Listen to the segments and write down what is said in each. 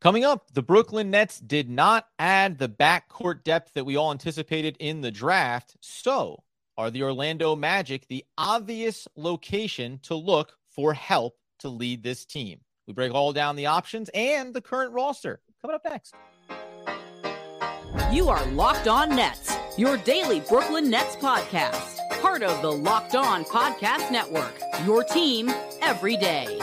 Coming up, the Brooklyn Nets did not add the backcourt depth that we all anticipated in the draft. So, are the Orlando Magic the obvious location to look for help to lead this team? We break all down the options and the current roster. Coming up next. You are Locked On Nets, your daily Brooklyn Nets podcast. Part of the Locked On Podcast Network, your team every day.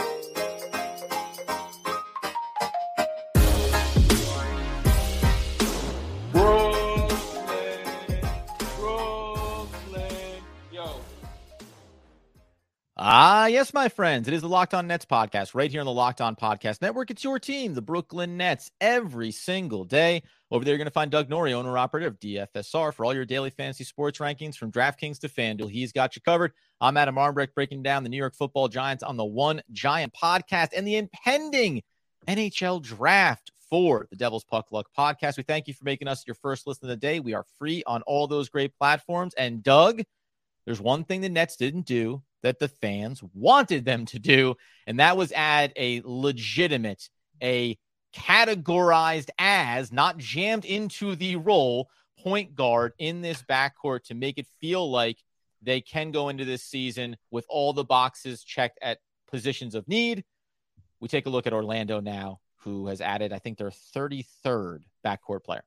Yes, my friends. It is the Locked On Nets podcast right here on the Locked On Podcast Network. It's your team, the Brooklyn Nets, every single day. Over there, you're going to find Doug Norrie, owner operator of DFSR, for all your daily fantasy sports rankings from DraftKings to FanDuel. He's got you covered. I'm Adam Armbrecht breaking down the New York football giants on the One Giant podcast and the impending NHL draft for the Devil's Puck Luck podcast. We thank you for making us your first listen of the day. We are free on all those great platforms. And Doug, there's one thing the Nets didn't do that the fans wanted them to do, and that was add a legitimate, a categorized as, not jammed into the role, point guard in this backcourt to make it feel like they can go into this season with all the boxes checked at positions of need. We take a look at Orlando now, who has added, I think, their 33rd backcourt player.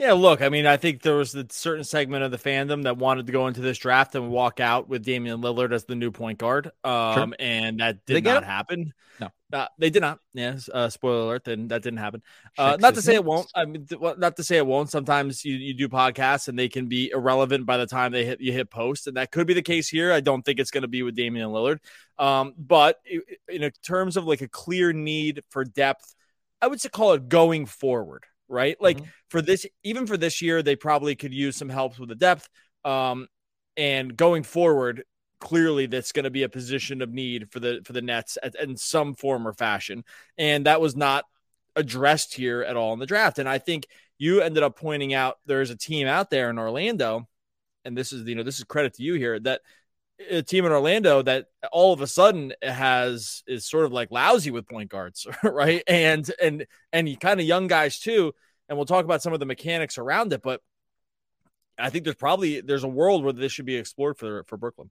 Yeah, look, I mean, I think there was a certain segment of the fandom that wanted to go into this draft and walk out with Damian Lillard as the new point guard. Um, sure. and that did not happen. No, uh, they did not. Yes, uh, spoiler alert. Then that didn't happen. Uh, not to say it won't. I mean, th- not to say it won't. Sometimes you, you do podcasts and they can be irrelevant by the time they hit you hit post, and that could be the case here. I don't think it's going to be with Damian Lillard. Um, but in terms of like a clear need for depth, I would say call it going forward right? Like mm-hmm. for this, even for this year, they probably could use some help with the depth. Um, and going forward, clearly that's going to be a position of need for the for the Nets at, in some form or fashion, and that was not addressed here at all in the draft. And I think you ended up pointing out there's a team out there in Orlando, and this is you know this is credit to you here that a team in Orlando that all of a sudden has is sort of like lousy with point guards, right? And and and kind of young guys too. And we'll talk about some of the mechanics around it, but I think there's probably there's a world where this should be explored for for Brooklyn.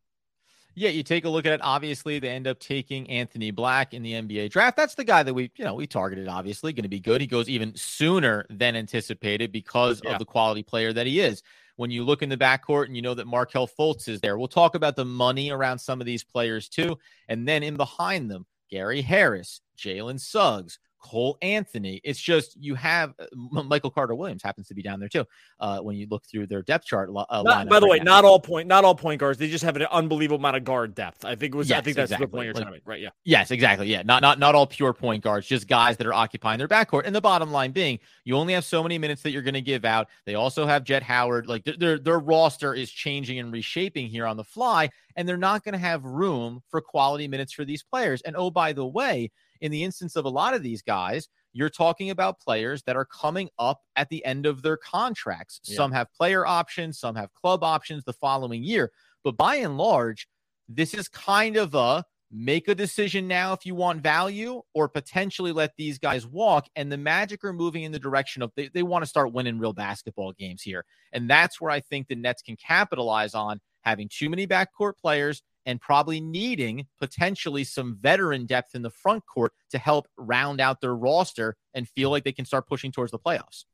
Yeah, you take a look at it. Obviously, they end up taking Anthony Black in the NBA draft. That's the guy that we, you know, we targeted. Obviously, going to be good. He goes even sooner than anticipated because yeah. of the quality player that he is when you look in the backcourt and you know that Markelle Fultz is there. We'll talk about the money around some of these players too. And then in behind them, Gary Harris, Jalen Suggs, Cole Anthony. It's just you have uh, Michael Carter Williams happens to be down there too. Uh, when you look through their depth chart, uh, not, by the right way, now. not all point, not all point guards. They just have an unbelievable amount of guard depth. I think it was. Yes, I think that's exactly. the point you're like, trying to make, right? Yeah. Yes, exactly. Yeah, not not not all pure point guards, just guys that are occupying their backcourt. And the bottom line being, you only have so many minutes that you're going to give out. They also have Jett Howard. Like their their roster is changing and reshaping here on the fly, and they're not going to have room for quality minutes for these players. And oh, by the way, in the instance of a lot of these guys you're talking about players that are coming up at the end of their contracts. Yeah. Some have player options, some have club options the following year. But by and large, this is kind of a make a decision now if you want value or potentially let these guys walk. And the Magic are moving in the direction of they, they want to start winning real basketball games here. And that's where I think the Nets can capitalize on having too many backcourt players and probably needing potentially some veteran depth in the front court to help round out their roster and feel like they can start pushing towards the playoffs.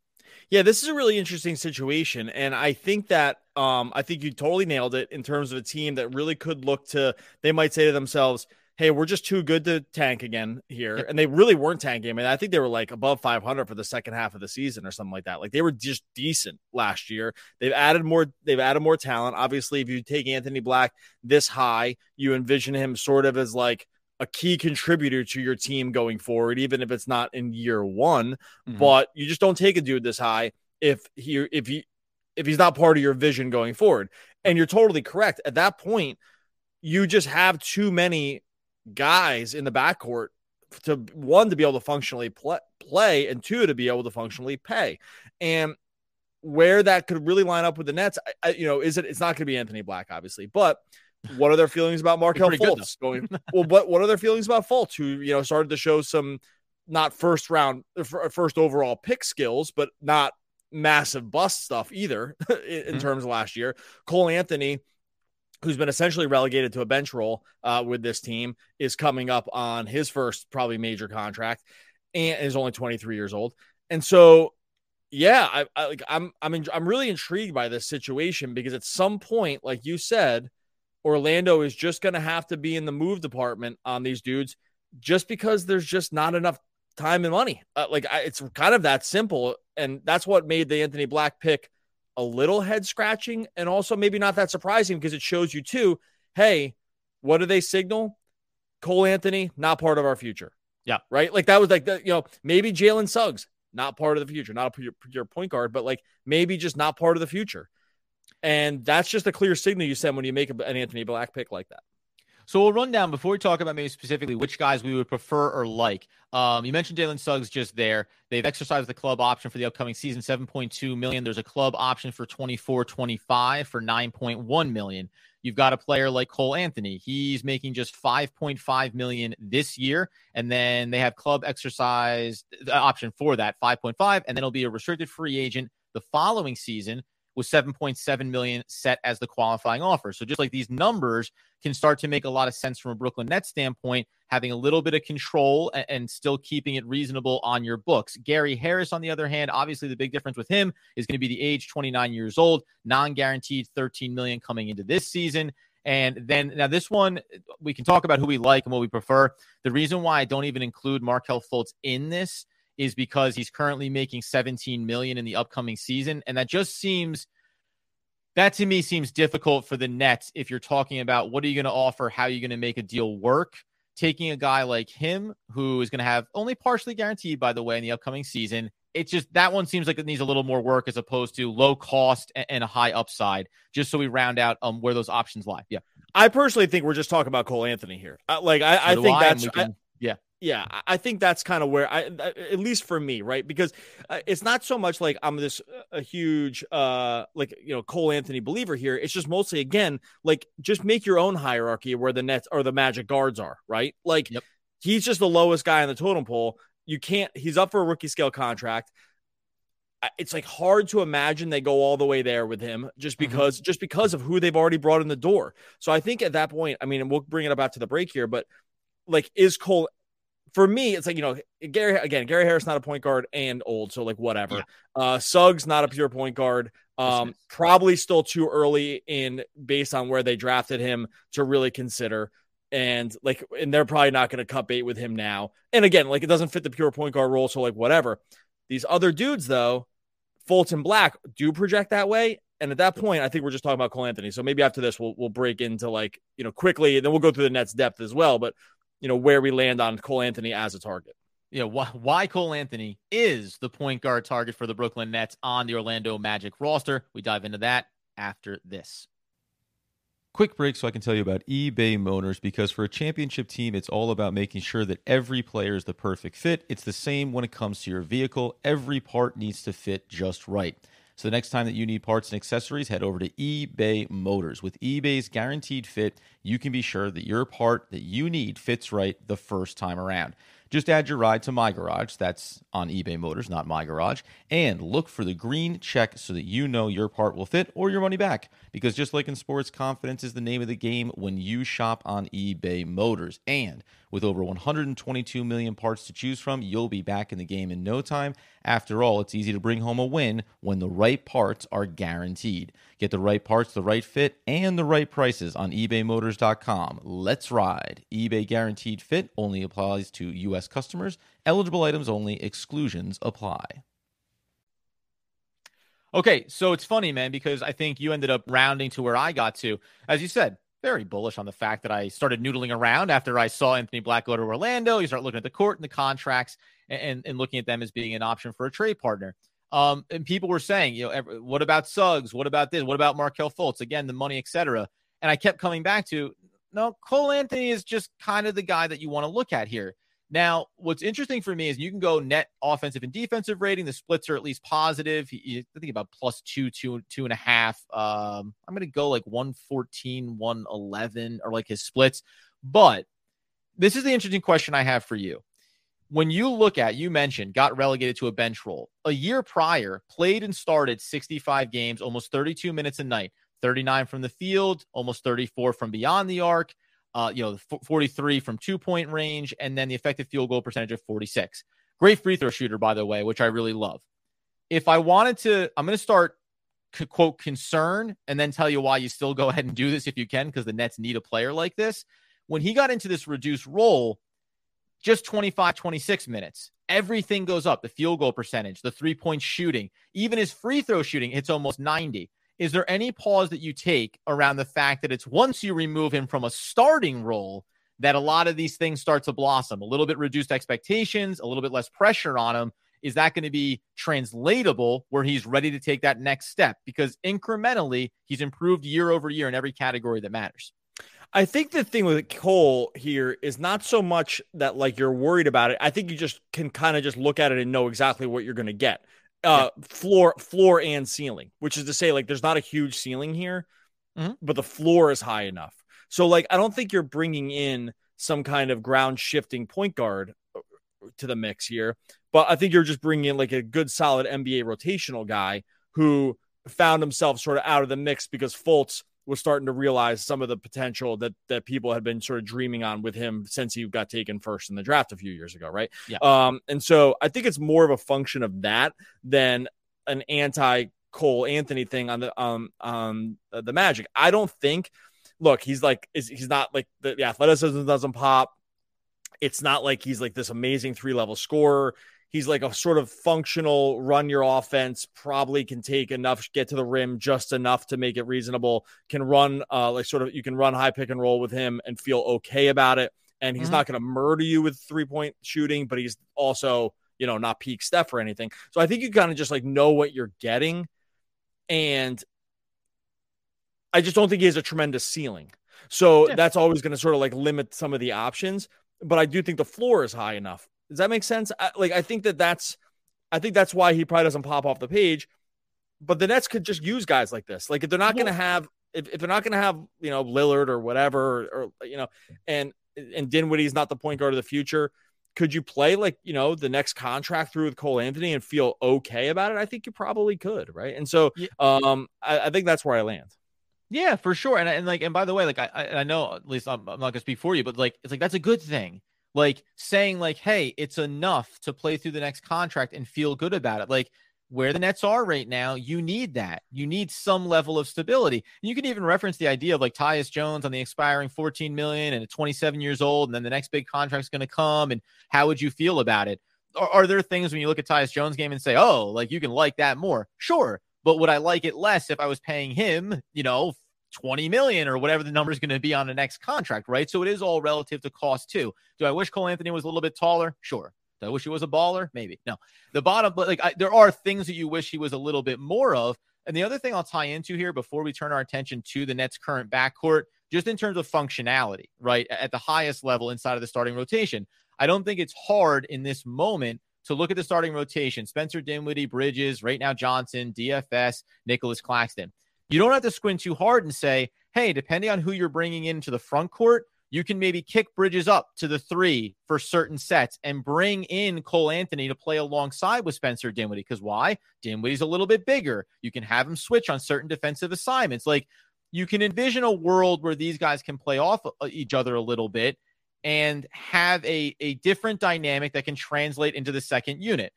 Yeah, this is a really interesting situation. And I think that um, I think you totally nailed it in terms of a team that really could look to, they might say to themselves, hey, we're just too good to tank again here. Yep. And they really weren't tanking. I mean, I think they were like above 500 for the second half of the season or something like that. Like they were just decent last year. They've added more, they've added more talent. Obviously, if you take Anthony Black this high, you envision him sort of as like a key contributor to your team going forward, even if it's not in year one. Mm-hmm. But you just don't take a dude this high if he if he if he's not part of your vision going forward. And you're totally correct. At that point, you just have too many guys in the backcourt to one to be able to functionally play, play and two to be able to functionally pay. And where that could really line up with the Nets, I, I, you know, is it? It's not going to be Anthony Black, obviously, but what are their feelings about Markelle Fultz going? well, what what are their feelings about Fultz, who you know started to show some not first round, first overall pick skills, but not massive bust stuff either in, mm-hmm. terms of last year. Cole Anthony, who's been essentially relegated to a bench role uh, with this team, is coming up on his first probably major contract and is only 23 years old. And so, yeah, I, I like I'm I'm in, I'm really intrigued by this situation because at some point, like you said, Orlando is just going to have to be in the move department on these dudes, just because there's just not enough time and money. Uh, like I, it's kind of that simple, and that's what made the Anthony Black pick a little head scratching, and also maybe not that surprising because it shows you too. Hey, what do they signal? Cole Anthony not part of our future. Yeah, right. Like that was like the you know maybe Jalen Suggs not part of the future, not a pure, pure point guard, but like maybe just not part of the future. And that's just a clear signal you send when you make an Anthony Black pick like that. So we'll run down before we talk about maybe specifically which guys we would prefer or like. Um, you mentioned Jalen Suggs just there. They've exercised the club option for the upcoming season, 7.2 million. There's a club option for 24 25 for 9.1 million. You've got a player like Cole Anthony. He's making just 5.5 million this year. And then they have club exercise the option for that 5.5. And then it'll be a restricted free agent the following season with 7.7 million set as the qualifying offer. So just like these numbers can start to make a lot of sense from a Brooklyn Nets standpoint, having a little bit of control and, and still keeping it reasonable on your books. Gary Harris, on the other hand, obviously the big difference with him is going to be the age 29 years old, non-guaranteed 13 million coming into this season. And then now this one, we can talk about who we like and what we prefer. The reason why I don't even include Markelle Fultz in this is because he's currently making 17 million in the upcoming season and that just seems that to me seems difficult for the Nets if you're talking about what are you going to offer, how are you going to make a deal work. Taking a guy like him who is going to have only partially guaranteed by the way in the upcoming season, it's just that one seems like it needs a little more work as opposed to low cost and, a high upside just so we round out um where those options lie. Yeah. I personally think we're just talking about Cole Anthony here. like I, so I think I, that's can, yeah yeah, I think that's kind of where I, at least for me, right? Because uh, it's not so much like I'm this a huge, uh, like you know, Cole Anthony believer here. It's just mostly again, like just make your own hierarchy where the Nets or the Magic guards are, right? Like yep. he's just the lowest guy on the totem pole. You can't. He's up for a rookie scale contract. It's like hard to imagine they go all the way there with him just mm-hmm. because mm-hmm. just because of who they've already brought in the door. So I think at that point, I mean, we'll bring it up after the break here, but like is Cole for me, it's like you know, Gary again. Gary Harris not a point guard and old, so like whatever. Yeah. Uh, Suggs not a pure point guard. Um, probably still too early in based on where they drafted him to really consider. And like, and they're probably not going to cut bait with him now. And again, like it doesn't fit the pure point guard role, so like whatever. These other dudes though, Fulton Black do project that way. And at that point, I think we're just talking about Cole Anthony. So maybe after this, we'll we'll break into like you know quickly, and then we'll go through the Nets depth as well. But you know, where we land on Cole Anthony as a target. Yeah, why, why Cole Anthony is the point guard target for the Brooklyn Nets on the Orlando Magic roster. We dive into that after this. Quick break so I can tell you about eBay Motors because for a championship team, it's all about making sure that every player is the perfect fit. It's the same when it comes to your vehicle, every part needs to fit just right. So the next time that you need parts and accessories, head over to eBay Motors. With eBay's guaranteed fit, you can be sure that your part that you need fits right the first time around. Just add your ride to My Garage, that's on eBay Motors, not My Garage, and look for the green check so that you know your part will fit or your money back. Because just like in sports, confidence is the name of the game when you shop on eBay Motors. And with over 122 million parts to choose from, you'll be back in the game in no time. After all, it's easy to bring home a win when the right parts are guaranteed. Get the right parts, the right fit, and the right prices on ebaymotors.com. Let's ride. eBay guaranteed fit only applies to U.S. customers. Eligible items only, exclusions apply. Okay, so it's funny, man, because I think you ended up rounding to where I got to. As you said, very bullish on the fact that I started noodling around after I saw Anthony Black go to Orlando. You start looking at the court and the contracts and, and looking at them as being an option for a trade partner. Um, and people were saying, you know, what about Suggs? What about this? What about Markelle Fultz? Again, the money, etc. And I kept coming back to no, Cole Anthony is just kind of the guy that you want to look at here. Now, what's interesting for me is you can go net offensive and defensive rating. The splits are at least positive. I think about plus two, two, two and a half. Um, I'm going to go like 114, 111, or like his splits. But this is the interesting question I have for you. When you look at, you mentioned, got relegated to a bench role. A year prior, played and started 65 games, almost 32 minutes a night, 39 from the field, almost 34 from beyond the arc, uh, you know, 43 from two point range, and then the effective field goal percentage of 46. Great free throw shooter, by the way, which I really love. If I wanted to, I'm going to start quote concern and then tell you why you still go ahead and do this if you can, because the Nets need a player like this. When he got into this reduced role, just 25, 26 minutes. Everything goes up the field goal percentage, the three point shooting, even his free throw shooting hits almost 90. Is there any pause that you take around the fact that it's once you remove him from a starting role that a lot of these things start to blossom? A little bit reduced expectations, a little bit less pressure on him. Is that going to be translatable where he's ready to take that next step? Because incrementally, he's improved year over year in every category that matters. I think the thing with Cole here is not so much that like you're worried about it. I think you just can kind of just look at it and know exactly what you're going to get. Uh, yeah. floor, floor, and ceiling, which is to say, like, there's not a huge ceiling here, mm-hmm. but the floor is high enough. So, like, I don't think you're bringing in some kind of ground shifting point guard uh, to the mix here, but I think you're just bringing in like a good, solid NBA rotational guy who found himself sort of out of the mix because Fultz was starting to realize some of the potential that that people had been sort of dreaming on with him since he got taken first in the draft a few years ago, right? Yeah. Um, and so I think it's more of a function of that than an anti Cole Anthony thing on the um um the Magic. I don't think. Look, he's like is he's not like the, the athleticism doesn't pop. It's not like he's like this amazing three level scorer. He's like a sort of functional run your offense, probably can take enough, get to the rim just enough to make it reasonable. Can run, uh, like sort of, you can run high pick and roll with him and feel okay about it. And he's mm-hmm. not going to murder you with three point shooting, but he's also, you know, not peak Steph or anything. So I think you kind of just like know what you're getting. And I just don't think he has a tremendous ceiling. So yeah. that's always going to sort of like limit some of the options. But I do think the floor is high enough does that make sense? I, like, I think that that's, I think that's why he probably doesn't pop off the page. But the Nets could just use guys like this. Like, if they're not going to have, if, if they're not going to have, you know, Lillard or whatever, or, or you know, and and Dinwiddie's not the point guard of the future. Could you play like you know the next contract through with Cole Anthony and feel okay about it? I think you probably could, right? And so, um, I, I think that's where I land. Yeah, for sure. And, and like, and by the way, like, I, I know at least I'm, I'm not gonna speak for you, but like, it's like that's a good thing like saying like hey it's enough to play through the next contract and feel good about it. Like where the nets are right now you need that. You need some level of stability. And you can even reference the idea of like tyus jones on the expiring 14 million and at 27 years old and then the next big contract's going to come and how would you feel about it? Are, are there things when you look at tyus jones game and say oh like you can like that more. Sure but would I like it less if I was paying him, you know, 20 million or whatever the number is going to be on the next contract, right? So it is all relative to cost too. Do I wish Cole Anthony was a little bit taller? Sure. Do I wish he was a baller? Maybe. No. The bottom, but like I, there are things that you wish he was a little bit more of. And the other thing I'll tie into here before we turn our attention to the Nets' current backcourt, just in terms of functionality, right? At the highest level inside of the starting rotation, I don't think it's hard in this moment to look at the starting rotation. Spencer Dinwiddie, Bridges, right now Johnson, DFS, Nicolas Claxton. You don't have to squint too hard and say, hey, depending on who you're bringing into the front court, you can maybe kick Bridges up to the three for certain sets and bring in Cole Anthony to play alongside with Spencer Dinwiddie. Because why? Dinwiddie's a little bit bigger. You can have him switch on certain defensive assignments. Like you can envision a world where these guys can play off uh, each other a little bit and have a, a different dynamic that can translate into the second unit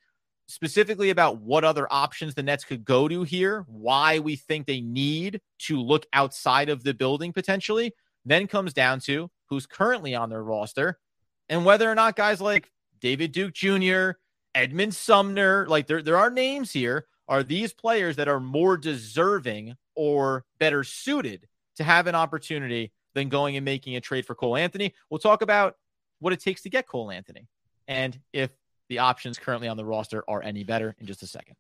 specifically about what other options the Nets could go to here, why we think they need to look outside of the building potentially, then comes down to who's currently on their roster and whether or not guys like David Duke Jr., Edmond Sumner, like there, there are names here, are these players that are more deserving or better suited to have an opportunity than going and making a trade for Cole Anthony. We'll talk about what it takes to get Cole Anthony. And if the options currently on the roster are any better in just a second.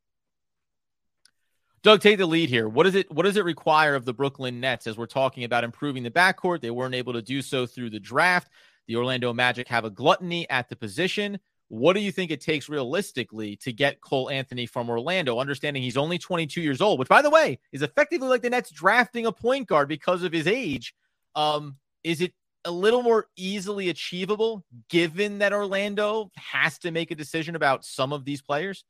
Doug, take the lead here. What is it? What does it require of the Brooklyn Nets as we're talking about improving the backcourt? They weren't able to do so through the draft. The Orlando Magic have a gluttony at the position. What do you think it takes realistically to get Cole Anthony from Orlando? Understanding he's only 22 years old, which, by the way, is effectively like the Nets drafting a point guard because of his age. Um, is it a little more easily achievable given that Orlando has to make a decision about some of these players?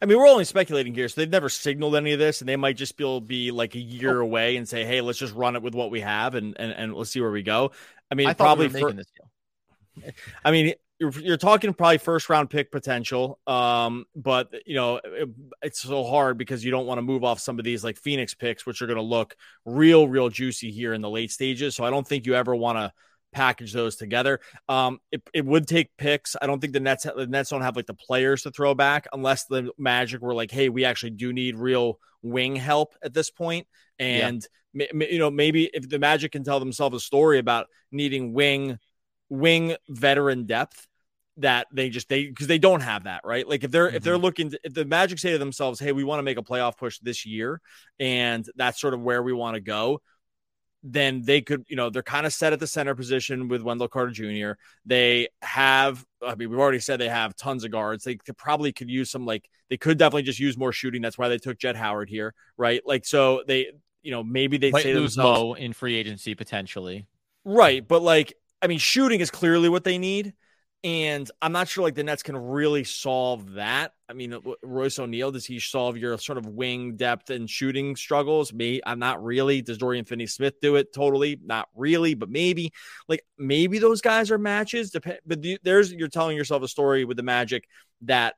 I mean, we're only speculating here, so they've never signaled any of this, and they might just be, be like a year oh. away and say, "Hey, let's just run it with what we have, and and, and let's see where we go." I mean, I probably we for, I mean, you're, you're talking probably first round pick potential. Um, but you know, it, it's so hard because you don't want to move off some of these like Phoenix picks, which are going to look real, real juicy here in the late stages. So I don't think you ever want to package those together. Um, it, it would take picks. I don't think the Nets the Nets don't have like the players to throw back unless the Magic were like, hey, we actually do need real wing help at this point. And yeah. you know, maybe if the Magic can tell themselves a story about needing wing wing veteran depth that they just they because they don't have that right like if they're mm-hmm. if they're mm-hmm. looking to, if the magic say to themselves hey we want to make a playoff push this year and that's sort of where we want to go then they could you know they're kind of set at the center position with wendell carter jr they have i mean we've already said they have tons of guards. They could, probably could use some like they could definitely just use more shooting. That's why they took Jett Howard here right? Like so they you know maybe they say lose Mo in free agency potentially. Right but like I mean, shooting is clearly what they need. And I'm not sure like the Nets can really solve that. I mean, Royce O'Neale, does he solve your sort of wing depth and shooting struggles? Me, I'm not really. Does Dorian Finney Smith do it? Totally, not really, but maybe. Like maybe those guys are matches. Dep- but there's you're telling yourself a story with the Magic that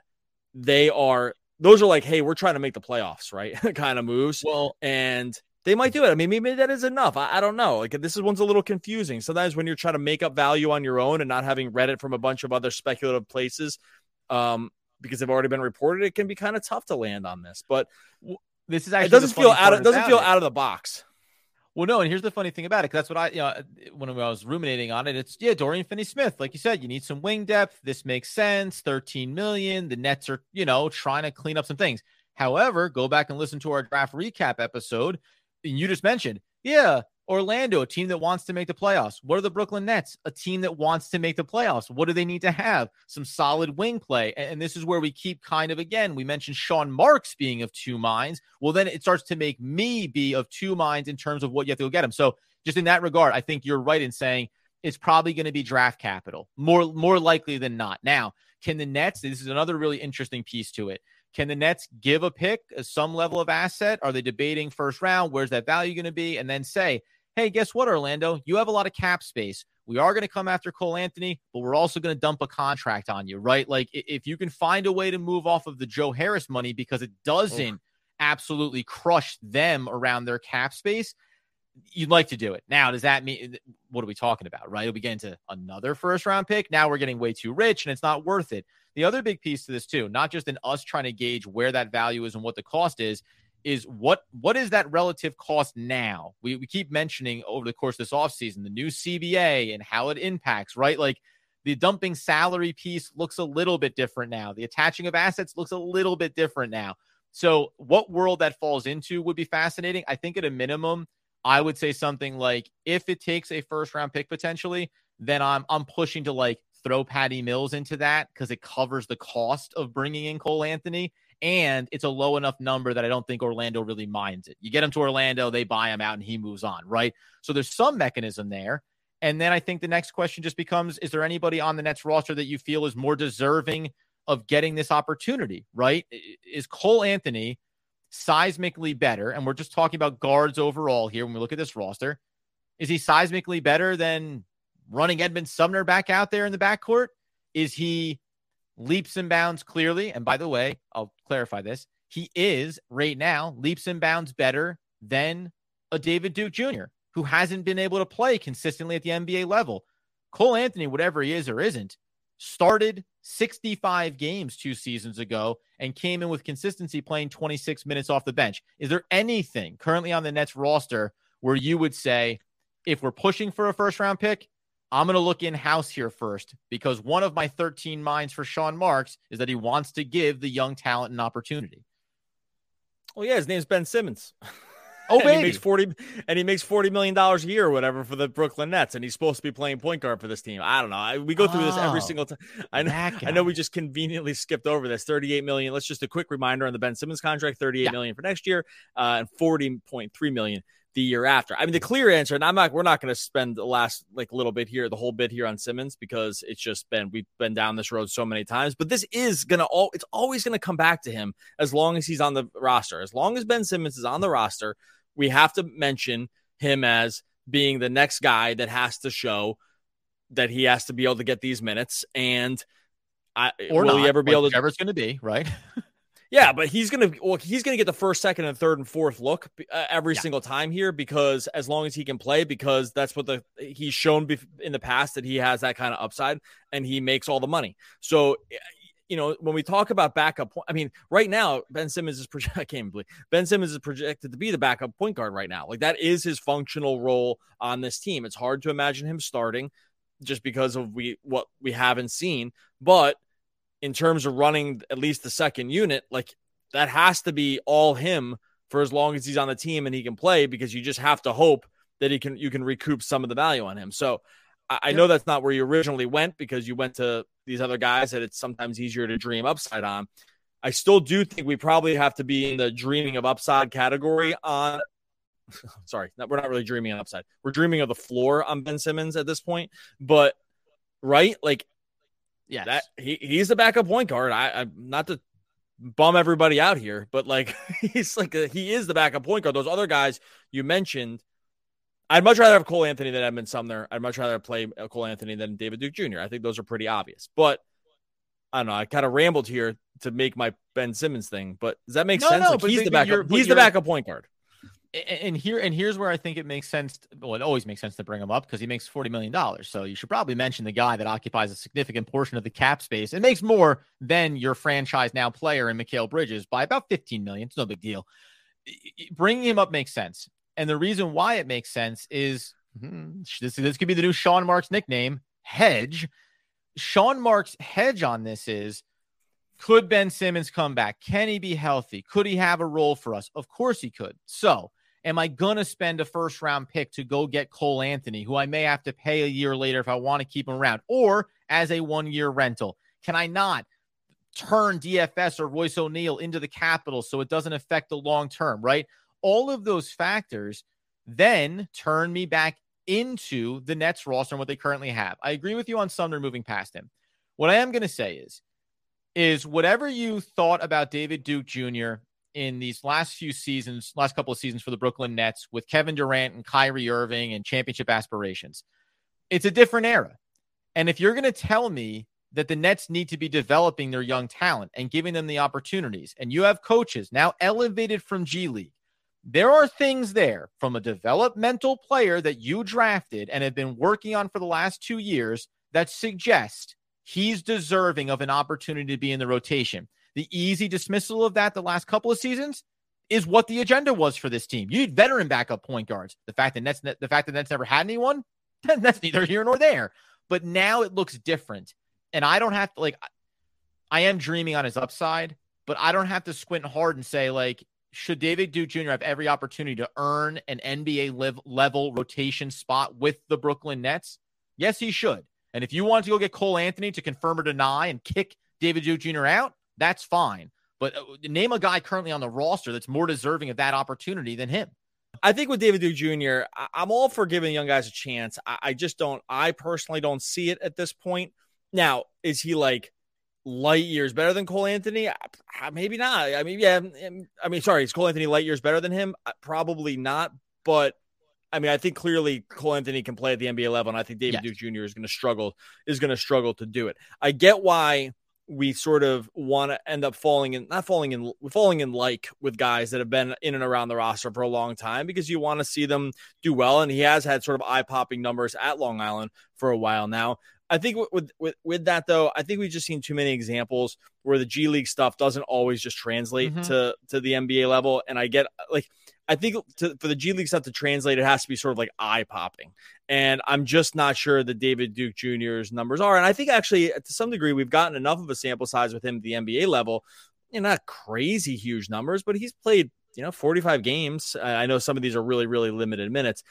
they are. Those are like, hey, we're trying to make the playoffs, right? kind of moves. Well, and they might do it. I mean, maybe that is enough. I, I, don't know. Like this is one's a little confusing. Sometimes when you're trying to make up value on your own and not having read it from a bunch of other speculative places, um, because they've already been reported, it can be kind of tough to land on this. But this is actually it doesn't feel out. Of, doesn't feel it. out of the box. Well, no, and here's the funny thing about it. Cause that's what I, you know, when I was ruminating on it, it's yeah, Dorian Finney-Smith, like you said, you need some wing depth. This makes sense. 13 million. The Nets are, you know, trying to clean up some things. However, go back and listen to our draft recap episode you just mentioned, yeah, Orlando, a team that wants to make the playoffs. What are the Brooklyn Nets? A team that wants to make the playoffs. What do they need to have? Some solid wing play. And this is where we keep kind of again, we mentioned Sean Marks being of two minds. Well, then it starts to make me be of two minds in terms of what you have to go get him. So, just in that regard, I think you're right in saying it's probably going to be draft capital more more likely than not. Now, can the Nets? This is another really interesting piece to it. Can the Nets give a pick, uh, some level of asset? Are they debating first round? Where's that value going to be? And then say, hey, guess what, Orlando? You have a lot of cap space. We are going to come after Cole Anthony, but we're also going to dump a contract on you, right? Like if you can find a way to move off of the Joe Harris money because it doesn't absolutely crush them around their cap space, you'd like to do it. Now, does that mean what are we talking about, right? We get into another first round pick. Now we're getting way too rich and it's not worth it. The other big piece to this too, not just in us trying to gauge where that value is and what the cost is, is what what is that relative cost now? We, we keep mentioning over the course of this offseason the new CBA and how it impacts, right? Like the dumping salary piece looks a little bit different now. The attaching of assets looks a little bit different now. So, what world that falls into would be fascinating. I think at a minimum, I would say something like if it takes a first round pick potentially, then I'm I'm pushing to like throw Patty Mills into that because it covers the cost of bringing in Cole Anthony. And it's a low enough number that I don't think Orlando really minds it. You get him to Orlando, they buy him out, and he moves on, right? So there's some mechanism there. And then I think the next question just becomes Is there anybody on the Nets roster that you feel is more deserving of getting this opportunity, right? Is Cole Anthony seismically better? And we're just talking about guards overall here when we look at this roster. Is he seismically better than running Edmond Sumner back out there in the backcourt? Is he leaps and bounds clearly? And by the way, I'll clarify this. He is right now leaps and bounds better than a David Duke Jr., who hasn't been able to play consistently at the NBA level. Cole Anthony, whatever he is or isn't, started 65 games two seasons ago and came in with consistency playing 26 minutes off the bench. Is there anything currently on the Nets roster where you would say, if we're pushing for a first round pick, I'm going to look in house here first because one of my 13 minds for Sean Marks is that he wants to give the young talent an opportunity. Well, yeah, his name's Ben Simmons. Oh, and baby. he makes 40 and he makes 40 million dollars a year or whatever for the Brooklyn Nets and he's supposed to be playing point guard for this team. I don't know. I, we go through oh, this every oh, single time. I know, I know we just conveniently skipped over this 38 million. Let's just a quick reminder on the Ben Simmons contract, thirty-eight yeah. million for next year uh, and 40.3 million the year after. I mean, the clear answer, and I'm not, we're not going to spend the last like little bit here, the whole bit here on Simmons because it's just been, we've been down this road so many times, but this is going to all, it's always going to come back to him as long as he's on the roster. As long as Ben Simmons is on the roster, we have to mention him as being the next guy that has to show that he has to be able to get these minutes. And I, or will not, he ever be able to? Whatever it's going to be, right? Yeah, but he's gonna well, he's gonna get the first, second, and third and fourth look uh, every yeah. single time here because as long as he can play, because that's what the he's shown in the past that he has that kind of upside and he makes all the money. So, you know, when we talk about backup, I mean, right now Ben Simmons is projected. I can't believe Ben Simmons is projected to be the backup point guard right now. Like that is his functional role on this team. It's hard to imagine him starting just because of we what we haven't seen, but in terms of running at least the second unit, like that has to be all him for as long as he's on the team and he can play because you just have to hope that he can you can recoup some of the value on him. So I, I know that's not where you originally went because you went to these other guys that it's sometimes easier to dream upside on. I still do think we probably have to be in the dreaming of upside category on sorry, we're not really dreaming upside. We're dreaming of the floor on Ben Simmons at this point, but right? Like yeah, that he, he's the backup point guard. I, I'm not to bum everybody out here, but like he's like a, he is the backup point guard. Those other guys you mentioned, I'd much rather have Cole Anthony than Edmond Sumner. I'd much rather play uh, Cole Anthony than David Duke Jr. I think those are pretty obvious. But I don't know. I kind of rambled here to make my Ben Simmons thing, but does that make no, sense? No, like he's the backup. He's the backup point guard and here and here's where I think it makes sense. Well, it always makes sense to bring him up because he makes forty million dollars. So you should probably mention the guy that occupies a significant portion of the cap space and makes more than your franchise now player in Mikal Bridges by about fifteen million. It's no big deal. Bringing him up makes sense, and the reason why it makes sense is hmm, this. This could be the new Sean Marks nickname, hedge. Sean Marks' hedge on this is could Ben Simmons come back? Can he be healthy? Could he have a role for us? Of course he could. So am I going to spend a first round pick to go get Cole Anthony, who I may have to pay a year later if I want to keep him around, or as a one year rental? Can I not turn DFS or Royce O'Neale into the capital so it doesn't affect the long term, right? All of those factors then turn me back into the Nets roster and what they currently have. I agree with you on Sumner moving past him. What I am going to say is, is whatever you thought about David Duke Jr in these last few seasons, last couple of seasons for the Brooklyn Nets with Kevin Durant and Kyrie Irving and championship aspirations. It's a different era. And if you're going to tell me that the Nets need to be developing their young talent and giving them the opportunities, and you have coaches now elevated from G League, there are things there from a developmental player that you drafted and have been working on for the last two years that suggest he's deserving of an opportunity to be in the rotation. The easy dismissal of that the last couple of seasons is what the agenda was for this team. You need veteran backup point guards. The fact that Nets, the fact that Nets never had anyone, that's neither here nor there. But now it looks different, and I don't have to like. I am dreaming on his upside, but I don't have to squint hard and say like, should David Duke Jr. have every opportunity to earn an NBA live, level rotation spot with the Brooklyn Nets? Yes, he should. And if you want to go get Cole Anthony to confirm or deny and kick David Duke Jr. out, that's fine. But uh, name a guy currently on the roster that's more deserving of that opportunity than him. I think with David Duke Jr., I'm all for giving young guys a chance. I just don't, I personally don't see it at this point. Now, is he like light years better than Cole Anthony? Maybe not. I mean, yeah. I mean, sorry, is Cole Anthony light years better than him? Probably not. But I mean, I think clearly Cole Anthony can play at the NBA level, and I think David yes. Duke Jr. is going to struggle is going to struggle to do it. I get why we sort of want to end up falling in not falling in falling in like with guys that have been in and around the roster for a long time because you want to see them do well and he has had sort of eye-popping numbers at Long Island for a while now. I think with with with that though, I think we've just seen too many examples where the G League stuff doesn't always just translate mm-hmm. to to the NBA level and I get like I think to, for the G League stuff to translate, it has to be sort of like eye popping. And I'm just not sure that David Duke Jr.'s numbers are. And I think actually, uh, to some degree, we've gotten enough of a sample size with him at the NBA level. Know, not crazy huge numbers, but he's played, you know, 45 games. Uh, I know some of these are really, really limited minutes.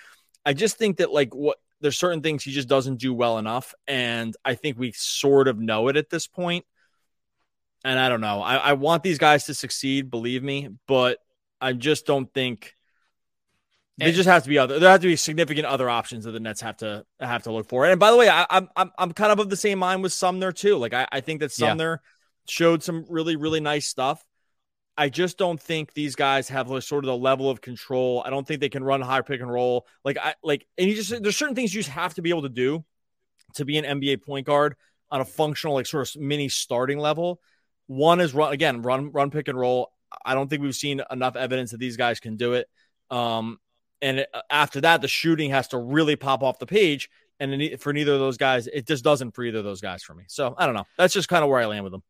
I just think that, like, what there's certain things he just doesn't do well enough. And I think we sort of know it at this point. And I don't know. I, I want these guys to succeed, believe me, but I just don't think There just has to be other. There have to be significant other options that the Nets have to have to look for. And by the way, I, am I'm I'm kind of of the same mind with Sumner too. Like I, I think that Sumner yeah. showed some really really nice stuff. I just don't think these guys have sort of the level of control. I don't think they can run high pick and roll. Like I like, and you just there's certain things you just have to be able to do to be an NBA point guard on a functional like sort of mini starting level. One is run again, run run pick and roll. I don't think we've seen enough evidence that these guys can do it. Um, and uh, after that, the shooting has to really pop off the page. And for neither of those guys, it just doesn't for either of those guys for me. So I don't know. That's just kind of where I land with them.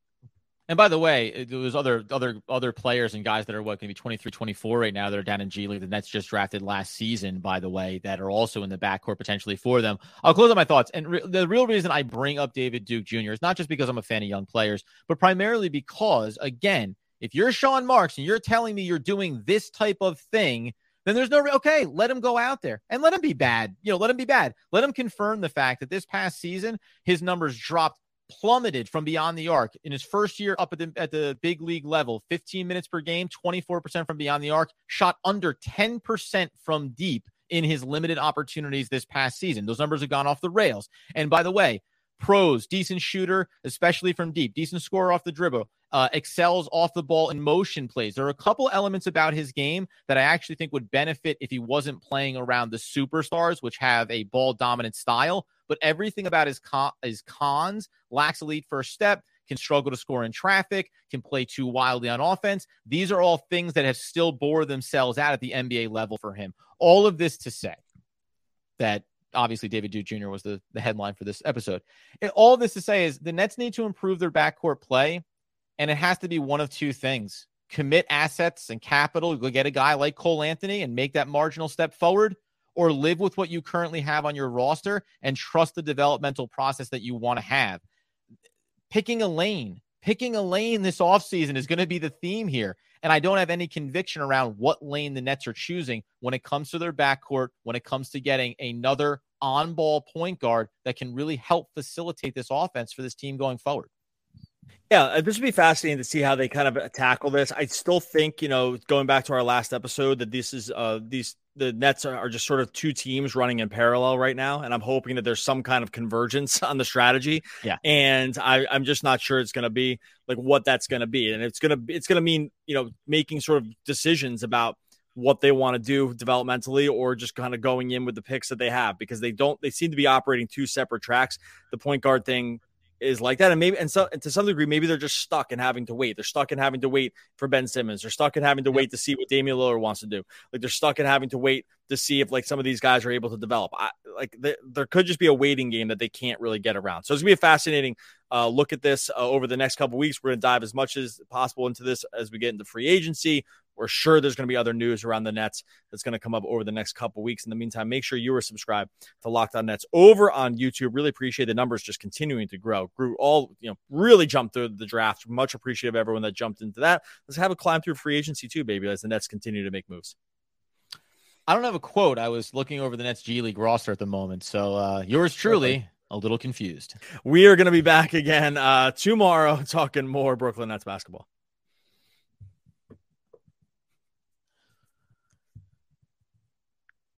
And by the way, uh, there was other other other players and guys that are what going to be 23, 24 right now that are down in G League. The Nets just drafted last season, by the way, that are also in the backcourt potentially for them. I'll close up my thoughts. And re- the real reason I bring up David Duke Jr. is not just because I'm a fan of young players, but primarily because, again, if you're Sean Marks and you're telling me you're doing this type of thing then there's no okay. Let him go out there and let him be bad. You know, let him be bad. Let him confirm the fact that this past season his numbers dropped plummeted from beyond the arc in his first year up at the at the big league level 15 minutes per game 24% from beyond the arc shot under 10% from deep in his limited opportunities this past season those numbers have gone off the rails and by the way pros decent shooter especially from deep decent scorer off the dribble uh, excels off the ball in motion plays. There are a couple elements about his game that I actually think would benefit if he wasn't playing around the superstars, which have a ball dominant style. But everything about his con- his cons lacks lead first step, can struggle to score in traffic, can play too wildly on offense. These are all things that have still bore themselves out at the NBA level for him. All of this to say that obviously David Duke Jr. was the, the headline for this episode. And all this to say is the Nets need to improve their backcourt play and it has to be one of two things commit assets and capital, go get a guy like Cole Anthony and make that marginal step forward, or live with what you currently have on your roster and trust the developmental process that you want to have. Picking a lane, picking a lane this offseason is going to be the theme here. And I don't have any conviction around what lane the Nets are choosing when it comes to their backcourt, when it comes to getting another on ball point guard that can really help facilitate this offense for this team going forward. Yeah, uh, this would be fascinating to see how they kind of uh, tackle this. I still think, you know, going back to our last episode, that this is uh these the Nets are just sort of two teams running in parallel right now, and I'm hoping that there's some kind of convergence on the strategy. Yeah, and I, I'm just not sure it's going to be like what that's going to be, and it's gonna it's gonna mean you know making sort of decisions about what they want to do developmentally or just kind of going in with the picks that they have because they don't they seem to be operating two separate tracks. The point guard thing is like that. And maybe, and so, and to some degree, maybe they're just stuck in having to wait. They're stuck in having to wait for Ben Simmons. They're stuck in having to wait to see what Damian Lillard wants to do. Like they're stuck in having to wait to see if like some of these guys are able to develop. I, like th- there could just be a waiting game that they can't really get around. So it's gonna be a fascinating uh, look at this uh, over the next couple weeks. We're gonna dive as much as possible into this as we get into free agency. We're sure there's going to be other news around the Nets that's going to come up over the next couple weeks. In the meantime, make sure you are subscribed to Locked On Nets over on YouTube. Really appreciate the numbers just continuing to grow. Grew all, you know, really jumped through the draft. Much appreciative of everyone that jumped into that. Let's have a climb through free agency too, baby, as the Nets continue to make moves. I don't have a quote. I was looking over the Nets G League roster at the moment. So uh, yours truly, a little confused. We are going to be back again uh, tomorrow talking more Brooklyn Nets basketball.